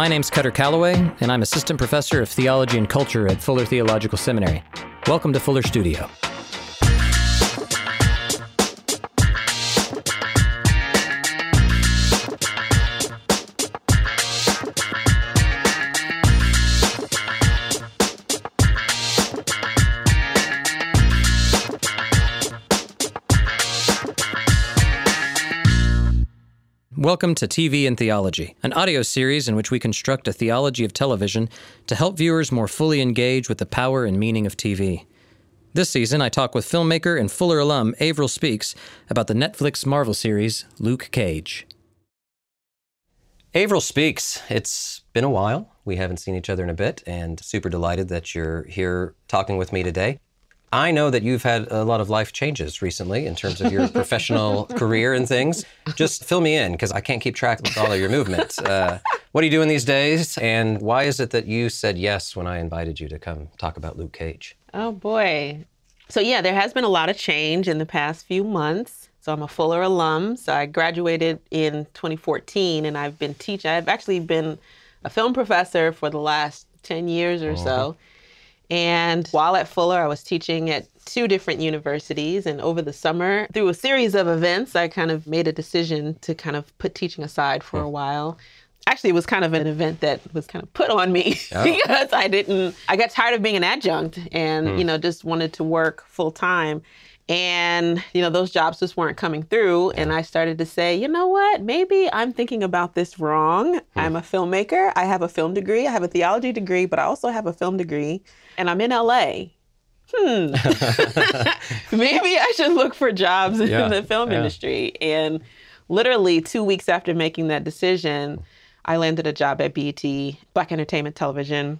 My name's Kutter Callaway, and I'm Assistant Professor of Theology and Culture at Fuller Theological Seminary. Welcome to Fuller Studio. Welcome to TV and Theology, an audio series in which we construct a theology of television to help viewers more fully engage with the power and meaning of TV. This season, I talk with filmmaker and Fuller alum Avril Speaks about the Netflix Marvel series Luke Cage. Avril Speaks, it's been a while. We haven't seen each other in a bit, and super delighted that you're here talking with me today. I know that you've had a lot of life changes recently in terms of your professional career and things. Just fill me in because I can't keep track of all of your movements. Uh, what are you doing these days? And why is it that you said yes when I invited you to come talk about Luke Cage? Oh, boy. So, yeah, there has been a lot of change in the past few months. So, I'm a Fuller alum. So, I graduated in 2014 and I've been teaching. I've actually been a film professor for the last 10 years or so. And while at Fuller, I was teaching at two different universities. And over the summer, through a series of events, I kind of made a decision to kind of put teaching aside for a while. Actually, it was kind of an event that was kind of put on me oh. because I didn't, I got tired of being an adjunct and, hmm. you know, just wanted to work full time. And, you know, those jobs just weren't coming through. And I started to say, you know what? Maybe I'm thinking about this wrong. Hmm. I'm a filmmaker. I have a film degree. I have a theology degree, but I also have a film degree and I'm in LA. Hmm. Maybe I should look for jobs yeah, in the film yeah. industry. And literally two weeks after making that decision, I landed a job at BET, Black Entertainment Television,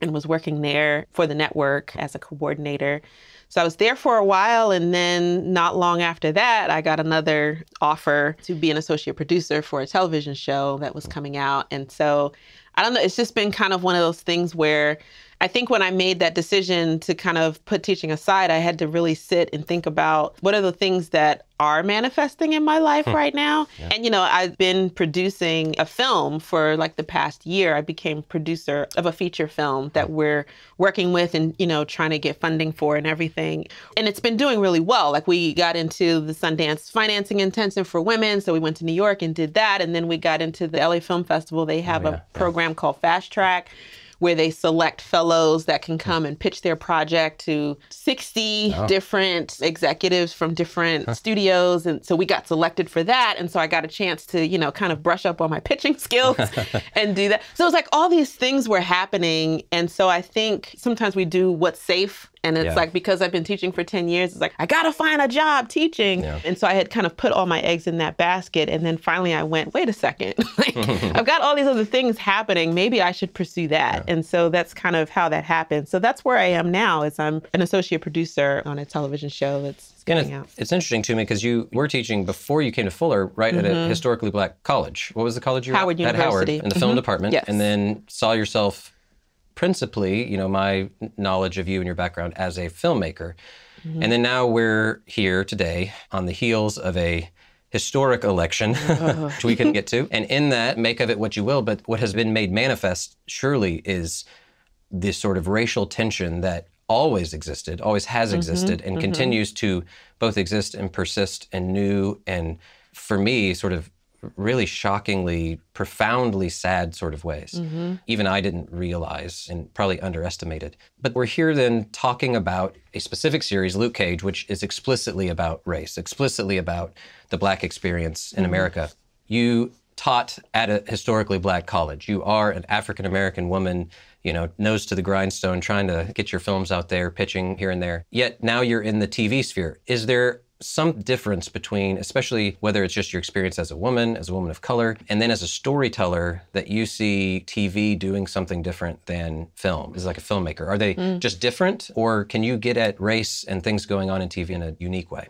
and was working there for the network as a coordinator. So I was there for a while, and then not long after that, I got another offer to be an associate producer for a television show that was coming out. And so I don't know, it's just been kind of one of those things where I think when I made that decision to kind of put teaching aside, I had to really sit and think about what are the things that are manifesting in my life hmm. right now. Yeah. And, you know, I've been producing a film for like the past year. I became producer of a feature film that hmm. we're working with and, you know, trying to get funding for and everything. And it's been doing really well. Like we got into the Sundance Financing Intensive for Women. So we went to New York and did that. And then we got into the LA Film Festival. They have oh, yeah. a program yeah. called Fast Track where they select fellows that can hmm. come and pitch their project to 60 oh. different executives from different huh. studios. And so we got selected for that. And so I got a chance to, you know, kind of brush up on my pitching skills and do that. So it was like all these things were happening. And so I think sometimes we do what's safe and it's yeah. like because I've been teaching for 10 years, it's like, I gotta find a job teaching. Yeah. And so I had kind of put all my eggs in that basket. And then finally I went, wait a second, like, I've got all these other things happening. Maybe I should pursue that. Yeah. And so that's kind of how that happened. So that's where I am now is I'm an associate producer on a television show that's coming out. It's interesting to me because you were teaching before you came to Fuller, right, mm-hmm. at a mm-hmm. historically black college. What was the college you were Howard at? University. At Howard in the film mm-hmm. department. Yes. And then saw yourself principally, you know, my knowledge of you and your background as a filmmaker. Mm-hmm. And then now we're here today on the heels of a historic election, which we can get to. And in that, make of it what you will. But what has been made manifest, surely, is this sort of racial tension that always existed, always has mm-hmm. existed, and mm-hmm. continues to both exist and persist in new and, for me, sort of really shockingly, profoundly sad sort of ways. Mm-hmm. Even I didn't realize and probably underestimated. But we're here then talking about a specific series, Luke Cage, which is explicitly about race, explicitly about the black experience in mm-hmm. America. You taught at a historically black college. You are an African American woman, you know, nose to the grindstone, trying to get your films out there, pitching here and there. Yet now you're in the TV sphere. Is there some difference between, especially whether it's just your experience as a woman, as a woman of color, and then as a storyteller, that you see TV doing something different than film, is like a filmmaker? Are they mm. just different, or can you get at race and things going on in TV in a unique way?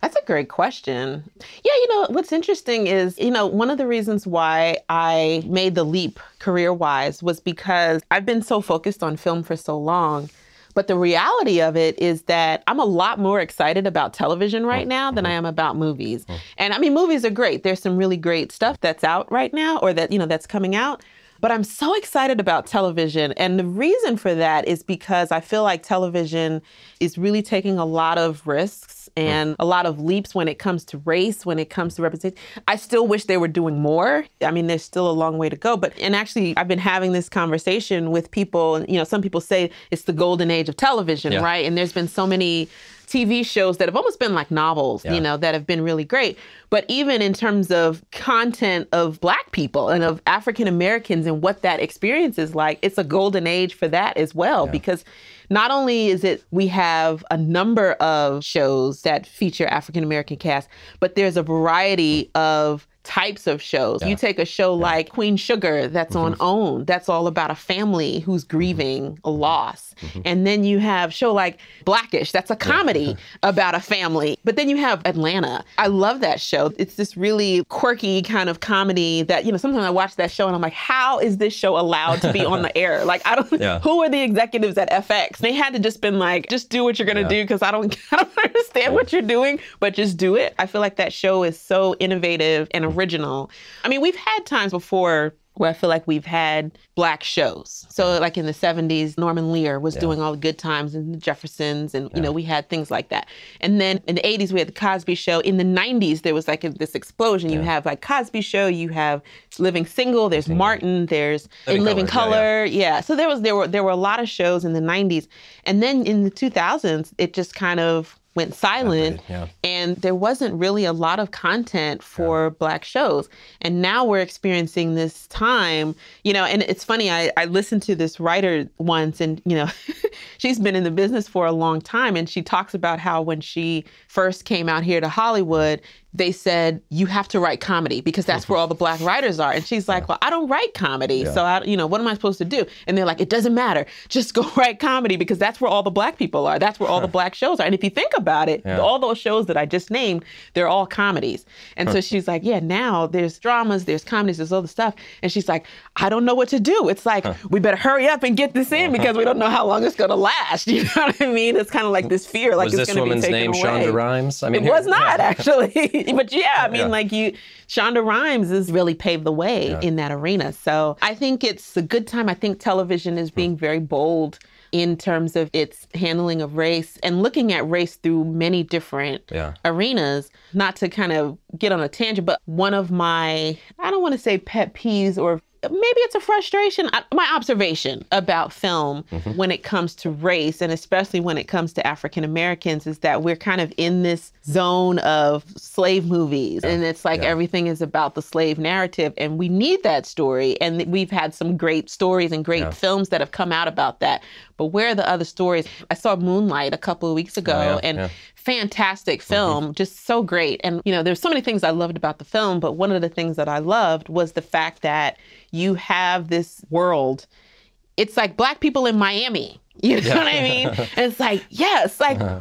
That's a great question. Yeah, you know, what's interesting is, you know, one of the reasons why I made the leap career wise was because I've been so focused on film for so long but the reality of it is that I'm a lot more excited about television right oh, now than I oh. am about movies. Oh. And I mean, movies are great. There's some really great stuff that's out right now or that, you know, that's coming out. But I'm so excited about television. And the reason for that is because I feel like television is really taking a lot of risks mm. and a lot of leaps when it comes to race, when it comes to representation. I still wish they were doing more. I mean, there's still a long way to go. But, and actually, I've been having this conversation with people. You know, some people say it's the golden age of television, Yeah. right? And there's been so many TV shows that have almost been like novels, Yeah. you know, that have been really great. But even in terms of content of Black people and of African Americans and what that experience is like, it's a golden age for that as well. Because not only is it we have a number of shows that feature African American cast, but there's a variety of types of shows. You take a show like Queen Sugar that's on mm-hmm. OWN, that's all about a family who's mm-hmm. grieving a loss. Mm-hmm. And then you have show like Blackish, that's a comedy about a family. But then you have Atlanta. I love that show. It's this really quirky kind of comedy that, you know, sometimes I watch that show and I'm like, how is this show allowed to be on the air? Like I don't Yeah. who are the executives at FX? They had to just been like, just do what you're gonna Yeah. do because I don't I don't understand what you're doing, but just do it. I feel like that show is so innovative and original. I mean, we've had times before where I feel like we've had black shows. So like in the 70s, Norman Lear was doing all the good times and the Jeffersons and you know, we had things like that. And then in the 80s we had the Cosby show. In the 90s there was like a, this explosion. You have like Cosby show, you have Living Single, there's Martin, there's Living In Living Color, yeah, Color, yeah. So there was there were there were a lot of shows in the 90s. And then in the 2000s it just kind of went silent yeah. and there wasn't really a lot of content for black shows and now we're experiencing this time you know and it's funny i, I listened to this writer once and you know she's been in the business for a long time and she talks about how when she first came out here to hollywood they said you have to write comedy because that's where all the black writers are. And she's like well i don't write comedy so i you know what am i supposed to do? And they're like it doesn't matter. Just go write comedy because that's where all the black people are. That's where all the black shows are. And if you think about it Yeah. all those shows that i just named they're all comedies. And so she's like yeah now there's dramas there's comedies there's other stuff. And she's like i don't know what to do. It's like we better hurry up and get this in uh-huh. because we don't know how long it's going to last. You know what i mean? It's kind of like this fear like Was it's this going to be woman's taken name away. Shonda Rhimes? I mean It was not actually, but yeah, I mean, Yeah. like you, Shonda Rhimes has really paved the way Yeah. in that arena. So I think it's a good time. I think television is hmm. being very bold in terms of its handling of race and looking at race through many different Yeah. arenas. Not to kind of get on a tangent, but one of my, I don't want to say pet peeves or maybe it's a frustration, I- my observation about film mm-hmm. when it comes to race and especially when it comes to African Americans is that we're kind of in this zone of slave movies and it's like Yeah. everything is about the slave narrative and we need that story and we've had some great stories and great Yeah. films that have come out about that. But where are the other stories? I saw Moonlight a couple of weeks ago Oh, yeah, and yeah. Fantastic mm-hmm. film, just so great. And you know, there's so many things I loved about the film, but one of the things that I loved was the fact that you have this world. It's like black people in Miami. You know what I mean? And it's like, yes, like uh-huh.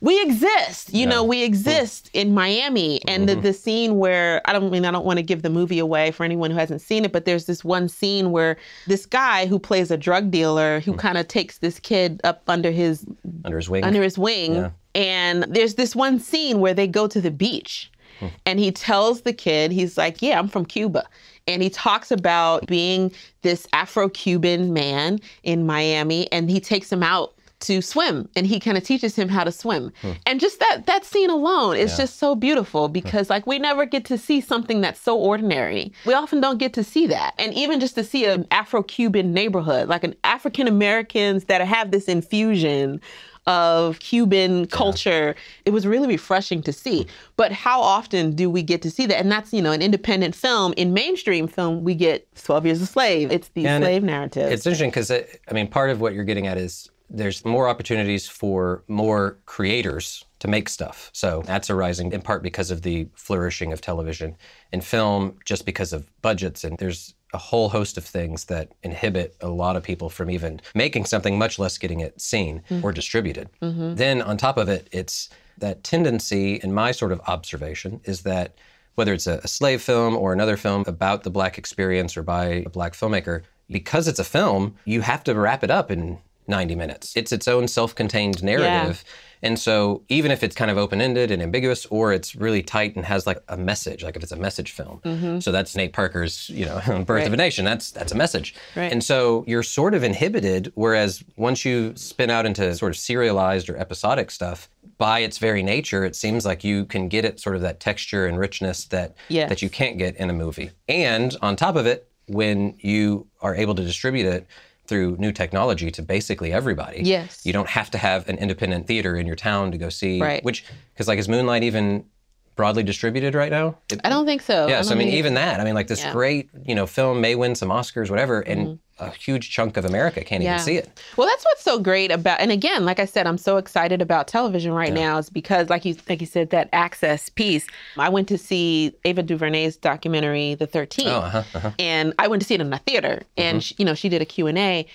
We exist. You know, we exist in Miami. And the, mm-hmm. the scene where I don't mean I don't want to give the movie away for anyone who hasn't seen it, but there's this one scene where this guy who plays a drug dealer who hmm. kind of takes this kid up under his Under his wing. under his wing. Yeah. And there's this one scene where they go to the beach hmm. and he tells the kid, he's like, Yeah, I'm from Cuba. And he talks about being this Afro Cuban man in Miami and he takes him out to swim and he kind of teaches him how to swim. Hmm. And just that that scene alone is just so beautiful hmm. because like we never get to see something that's so ordinary. We often don't get to see that. And even just to see an Afro-Cuban neighborhood, like an African Americans that have this infusion of Cuban culture. It was really refreshing to see. Hmm. But how often do we get to see that? And that's, you know, an independent film. In mainstream film, we get 12 Years a Slave. It's the And slave narrative. It's interesting because it, I mean, part of what you're getting at is there's more opportunities for more creators to make stuff. So that's arising in part because of the flourishing of television and film, just because of budgets. And there's a whole host of things that inhibit a lot of people from even making something, much less getting it seen mm-hmm. or distributed. Mm-hmm. Then on top of it, it's that tendency, in my sort of observation, is that whether it's a, a slave film or another film about the black experience or by a black filmmaker, because it's a film, you have to wrap it up in 90 minutes. It's its own self-contained narrative. And so even if it's kind of open-ended and ambiguous or it's really tight and has like a message, like if it's a message film. Mm-hmm. So that's Nate Parker's, you know, Birth of a Nation. That's that's a message. Right. And so you're sort of inhibited whereas once you spin out into sort of serialized or episodic stuff, by its very nature, it seems like you can get it sort of that texture and richness that Yes. that you can't get in a movie. And on top of it, when you are able to distribute it through new technology to basically everybody. Yes. You don't have to have an independent theater in your town to go see. Right. Which, because like, is Moonlight even broadly distributed right now? It- I don't think so. yeah, so I mean, even that. I mean, like this Yeah. Mm-hmm. great, you know, film may win some Oscars, whatever, and a huge chunk of America can't Yeah. even see it. Well, that's what's so great about, and again, like I said, I'm so excited about television right now is because, like you, like you said, that access piece. I went to see Ava DuVernay's documentary, The 13th, Oh, uh-huh, uh-huh. and I went to see it in a theater, and she, you know, she did a Q and A.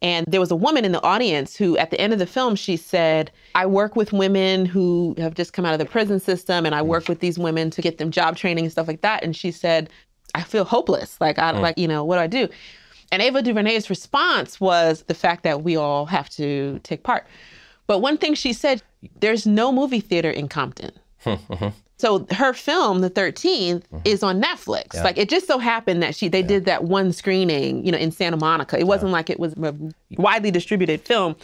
And there was a woman in the audience who, at the end of the film, she said, I work with women who have just come out of the prison system, and I work with these women to get them job training and stuff like that. And she said, I feel hopeless. Like, I, like, you know, what do I do? And Ava DuVernay's response was the fact that we all have to take part. But one thing she said, there's no movie theater in Compton. So her film, The 13th, mm-hmm. is on Netflix. Like it just so happened that she they did that one screening, you know, in Santa Monica. It wasn't like it was a widely distributed film.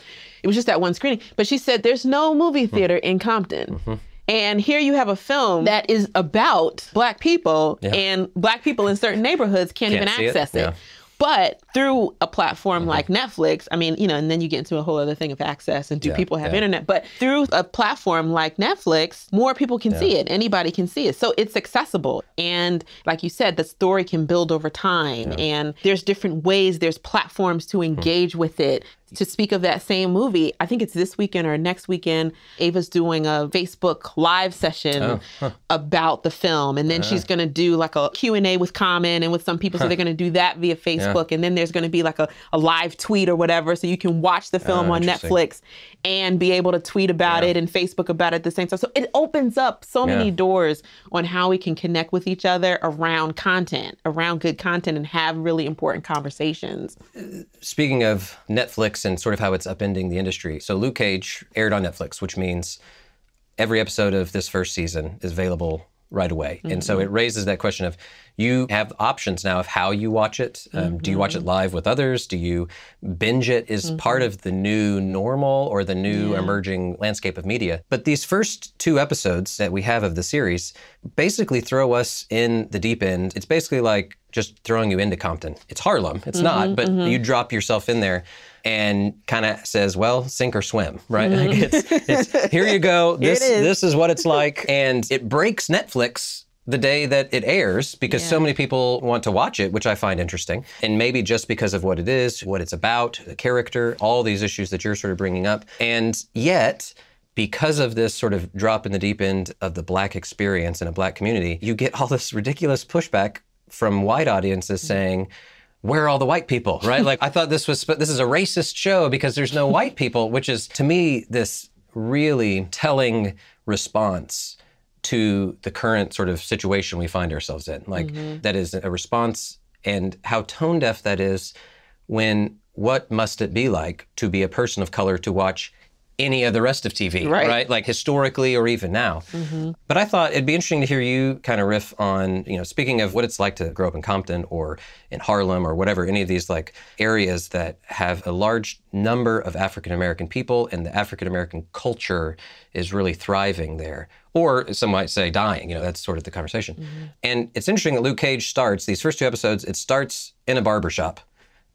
It was just that one screening. But she said there's no movie hmm. theater in Compton. Mm-hmm. And here you have a film that is about black people and black people in certain neighborhoods can't, Can't even see it. access it. Yeah. But through a platform uh-huh. like Netflix, I mean, you know, and then you get into a whole other thing of access and do Yeah, people have yeah. internet? But through a platform like Netflix, more people can see it. Anybody can see it. So it's accessible. And like you said, the story can build over time. And there's different ways, there's platforms to hmm. engage with it. To speak of that same movie, I think it's this weekend or next weekend, Ava's doing a Facebook live session oh, about the film. And then she's ah. going to do like a Q&A with Common and with some people. So they're going to do that via Facebook. And then there's going to be like a, a live tweet or whatever. So you can watch the film Oh, on. Netflix and be able to tweet about it and Facebook about it at the same time. So it opens up so many doors on how we can connect with each other around content, around good content, and have really important conversations. Speaking of Netflix and sort of how it's upending the industry, so Luke Cage aired on Netflix, which means every episode of this first season is available right away. And so mm-hmm. it raises that question of you have options now of how you watch it. Um, Do you watch it mm-hmm. live with others? Do you binge it? Is part mm-hmm. of the new normal or the new emerging landscape of media? But these first two episodes that we have of the series basically throw us in the deep end. It's basically like just throwing you into Compton. It's Harlem. It's not, mm-hmm, but you drop yourself in there and kind of says, well, sink or swim, right? Like it's, it's, here you go. This, is. this is what it's like. And it breaks Netflix the day that it airs because so many people want to watch it, which I find interesting. And maybe just because of what it is, what it's about, the character, all these issues that you're sort of bringing up. And yet, because of this sort of drop in the deep end of the black experience in a black community, you get all this ridiculous pushback from white audiences mm-hmm. saying, where are all the white people, right? like I thought this was this is a racist show because there's no white people, which is to me this really telling response to the current sort of situation we find ourselves in. Like mm-hmm. that is a response and how tone deaf that is when what must it be like to be a person of color to watch any of the rest of TV, Right. Like historically or even now. Mm-hmm. But I thought it'd be interesting to hear you kind of riff on, you know, speaking of what it's like to grow up in Compton or in Harlem or whatever, any of these like areas that have a large number of African American people and the African American culture is really thriving there. Or some might say dying, you know, that's sort of the conversation. Mm-hmm. And it's interesting that Luke Cage starts, these first two episodes, it starts in a barbershop.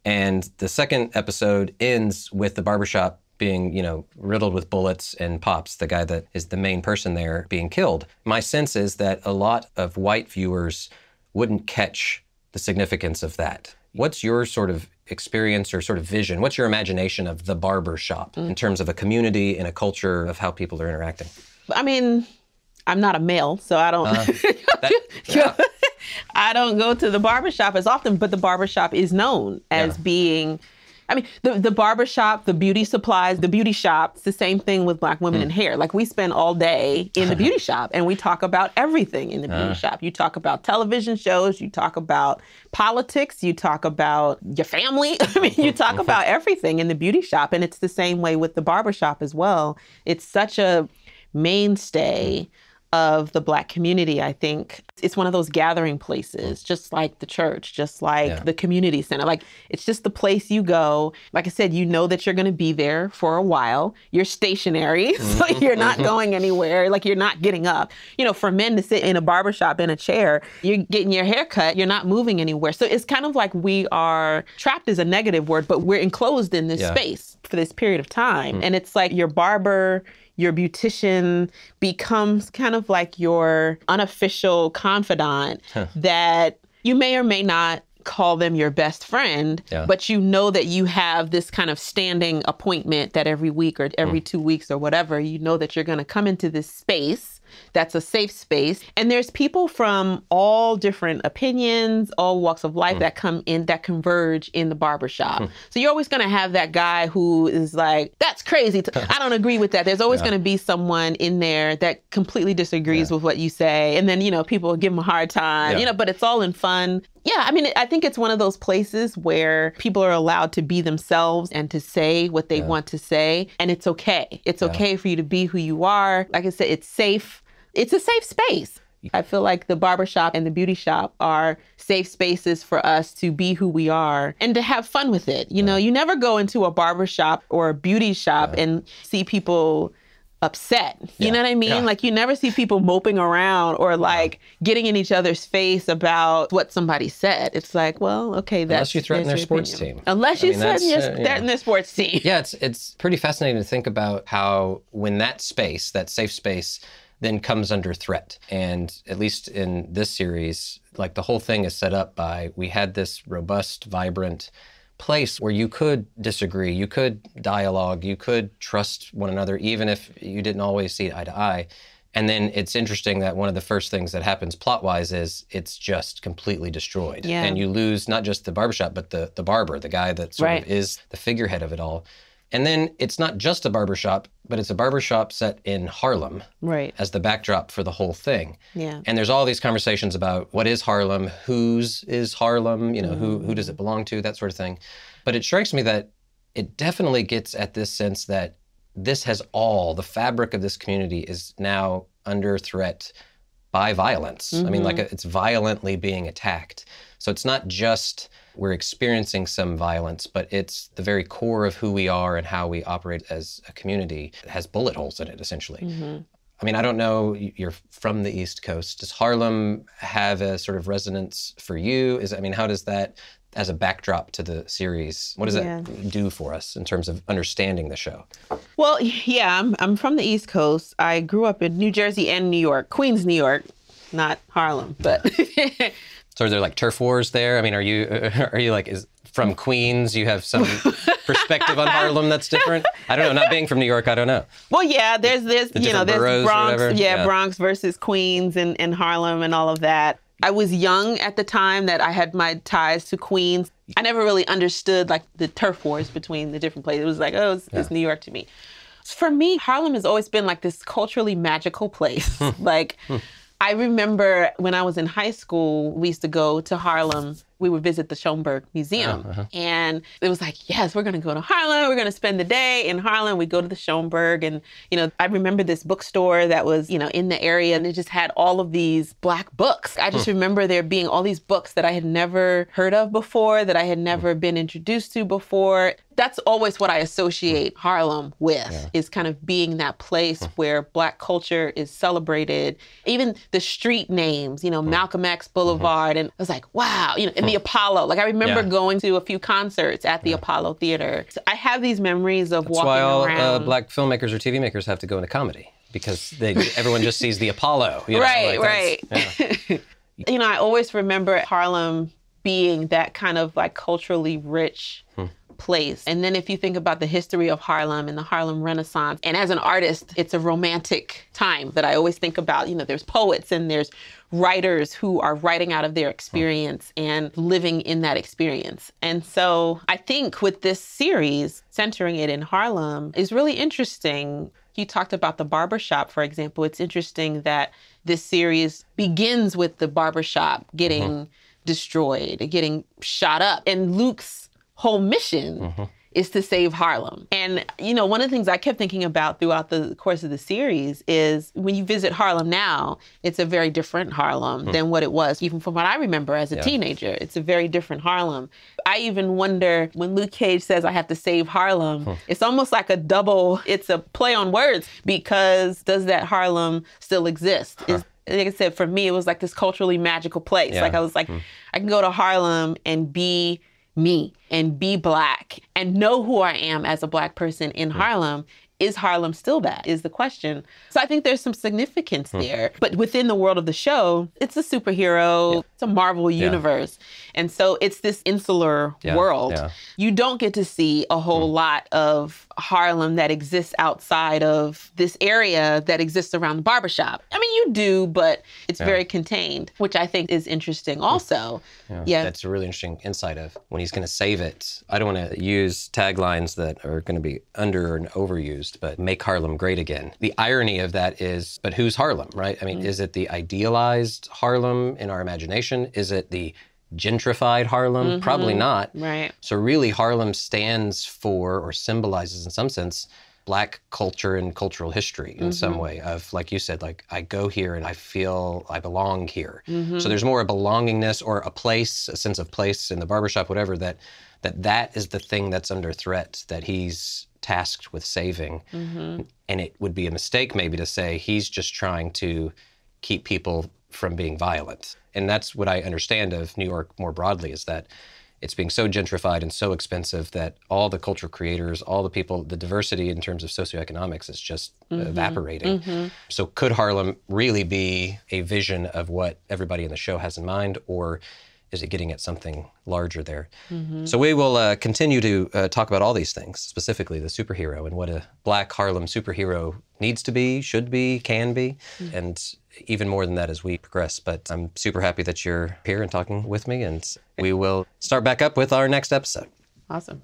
And the second episode ends with the barbershop being, you know, riddled with bullets and pops, the guy that is the main person there being killed. My sense is that a lot of white viewers wouldn't catch the significance of that. What's your sort of experience or sort of vision? What's your imagination of the barber shop mm. in terms of a community and a culture of how people are interacting? I mean, I'm not a male, so I don't. Uh, that- I don't go to the barbershop as often, but the barbershop is known as Yeah. being, I mean, the, the barber shop, the beauty supplies, the beauty shop, it's the same thing with black women hmm. and hair. Like we spend all day in the beauty shop and we talk about everything in the beauty uh. shop. You talk about television shows, you talk about politics, you talk about your family. I mean, you talk mm-hmm. about everything in the beauty shop. And it's the same way with the barber shop as well. It's such a mainstay of the black community, I think it's one of those gathering places, mm. just like the church, just like Yeah. the community center. Like it's just the place you go. Like I said, you know that you're going to be there for a while. You're stationary, so mm-hmm. you're not mm-hmm. going anywhere. Like you're not getting up. You know, for men to sit in a barbershop in a chair, you're getting your hair cut, you're not moving anywhere. So it's kind of like we are trapped is a negative word, but we're enclosed in this Yeah. space for this period of time. Mm. And it's like your barber, your beautician becomes kind of like your unofficial confidant that you may or may not call them your best friend, Yeah. but you know that you have this kind of standing appointment that every week or every hmm. two weeks or whatever, you know that you're going to come into this space that's a safe space. And there's people from all different opinions, all walks of life hmm. that come in that converge in the barbershop. Hmm. So you're always going to have that guy who is like, that's crazy. I don't agree with that. There's always going to be someone in there that completely disagrees with what you say. And then, you know, people give them a hard time, Yeah. you know, but it's all in fun. Yeah, I mean, I think it's one of those places where people are allowed to be themselves and to say what they want to say, and it's okay. It's okay for you to be who you are. Like I said, it's safe. It's a safe space. I feel like the barbershop and the beauty shop are safe spaces for us to be who we are and to have fun with it. You know, you never go into a barbershop or a beauty shop and see people upset. You Yeah. know what I mean? Yeah. Like you never see people moping around or like getting in each other's face about what somebody said. It's like, well, okay, that's Unless you threaten their sports opinion. team. Unless I you mean, threaten your, uh, you threaten their sports team. yeah, it's it's pretty fascinating to think about how when that space, that safe space, then comes under threat. And at least in this series, like the whole thing is set up by we had this robust, vibrant place where you could disagree, you could dialogue, you could trust one another, even if you didn't always see eye to eye. And then it's interesting that one of the first things that happens plot wise is it's just completely destroyed. Yeah. And you lose not just the barbershop, but the, the barber, the guy that sort Right. of is the figurehead of it all. And then it's not just a barbershop, but it's a barbershop set in Harlem Right. as the backdrop for the whole thing. Yeah. And there's all these conversations about what is Harlem, whose is Harlem, you know, who who does it mm. belong to, that sort of thing. But it strikes me that it definitely gets at this sense that this has all the fabric of this community is now under threat by violence. I mean, like mm-hmm. it's violently being attacked. So it's not just we're experiencing some violence, but it's the very core of who we are and how we operate as a community It has bullet holes in it, essentially. Mm-hmm. I mean, I don't know. You're from the East Coast. Does Harlem have a sort of resonance for you? Is I mean, how does that, as a backdrop to the series, what does Yeah. that do for us in terms of understanding the show? Well, yeah, I'm, I'm from the East Coast. I grew up in New Jersey and New York, Queens, New York, not Harlem, but So are there like turf wars there? I mean, are you are you like is from Queens? You have some perspective on Harlem that's different. I don't know. Not being from New York, I don't know. well, yeah, there's there's you know there's Bronx, yeah, Yeah. Bronx versus Queens and, and Harlem and all of that. I was young at the time that I had my ties to Queens. I never really understood like the turf wars between the different places. It was like, oh, it's, it's New York to me. For me, Harlem has always been like this culturally magical place. like, hmm. I remember when I was in high school, we used to go to Harlem. We would visit the Schomburg Museum. Uh-huh, uh-huh. And it was like, yes, we're going to go to Harlem. We're going to spend the day in Harlem. We go to the Schomburg. And, you know, I remember this bookstore that was, you know, in the area and it just had all of these black books. I just hmm. remember there being all these books that I had never heard of before, that I had hmm. never been introduced to before. That's always what I associate mm. Harlem with is kind of being that place mm. where black culture is celebrated. Even the street names, you know, mm. Malcolm X mm-hmm. Boulevard. And I was like, wow, you know, and the Apollo. Like I remember Yeah. going to a few concerts at the Apollo Theater. So I have these memories of That's walking why all uh, around. uh, black filmmakers or TV makers have to go into comedy because they everyone just sees the Apollo. You know, Right, like yeah. you know, I always remember Harlem being that kind of like culturally rich hmm. Place. And then if you think about the history of Harlem and the Harlem Renaissance, and as an artist, it's a romantic time that I always think about. You know, there's poets and there's writers who are writing out of their experience and living in that experience. And so I think with this series, centering it in Harlem, is really interesting. You talked about the barbershop, for example. It's interesting that this series begins with the barbershop getting mm-hmm. destroyed, getting shot up. And Luke's whole mission mm-hmm is to save Harlem. And, you know, one of the things I kept thinking about throughout the course of the series is when you visit Harlem now, it's a very different Harlem hmm. than what it was, even from what I remember as a yeah. teenager. It's a very different Harlem. I even wonder when Luke Cage says, I have to save Harlem, hmm. it's almost like a double, it's a play on words because does that Harlem still exist? Huh. Is, like I said, for me, it was like this culturally magical place. Yeah. Like I was like, hmm. I can go to Harlem and be me and be black and know who I am as a black person in Harlem is Harlem still bad? Is the question. So I think there's some significance hmm. there. But within the world of the show, it's a superhero, yeah. it's a Marvel universe. Yeah. And so it's this insular yeah. world. You don't get to see a whole hmm. lot of Harlem that exists outside of this area that exists around the barbershop. I mean, you do, but it's very contained, which I think is interesting also. Yeah. That's a really interesting insight of when he's going to save it. I don't want to use taglines that are going to be under and overused but make Harlem great again. The irony of that is, but who's Harlem, right? I mean, mm-hmm. is it the idealized Harlem in our imagination? Is it the gentrified Harlem? Mm-hmm. Probably not. Right. So, really, Harlem stands for or symbolizes, in some sense, black culture and cultural history in mm-hmm. some way of like you said like i go here and i feel i belong here mm-hmm. so there's more a belongingness or a place a sense of place in the barbershop whatever that that that is the thing that's under threat that he's tasked with saving. Mm-hmm. And it would be a mistake maybe to say he's just trying to keep people from being violent. And that's what I understand of New York more broadly is that it's being so gentrified and so expensive that all the cultural creators, all the people, the diversity in terms of socioeconomics is just mm-hmm. evaporating. Mm-hmm. So could Harlem really be a vision of what everybody in the show has in mind or is it getting at something larger there? Mm-hmm. So we will uh, continue to uh, talk about all these things, specifically the superhero and what a black Harlem superhero needs to be, should be, can be, mm-hmm. and even more than that as we progress. But I'm super happy that you're here and talking with me, and we will start back up with our next episode. Awesome.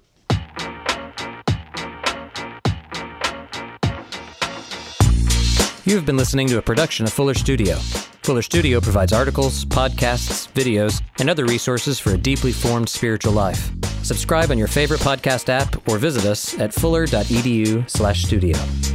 You have been listening to a production of Fuller Studio. Fuller Studio provides articles, podcasts, videos, and other resources for a deeply formed spiritual life. Subscribe on your favorite podcast app or visit us at fuller.edu/studio.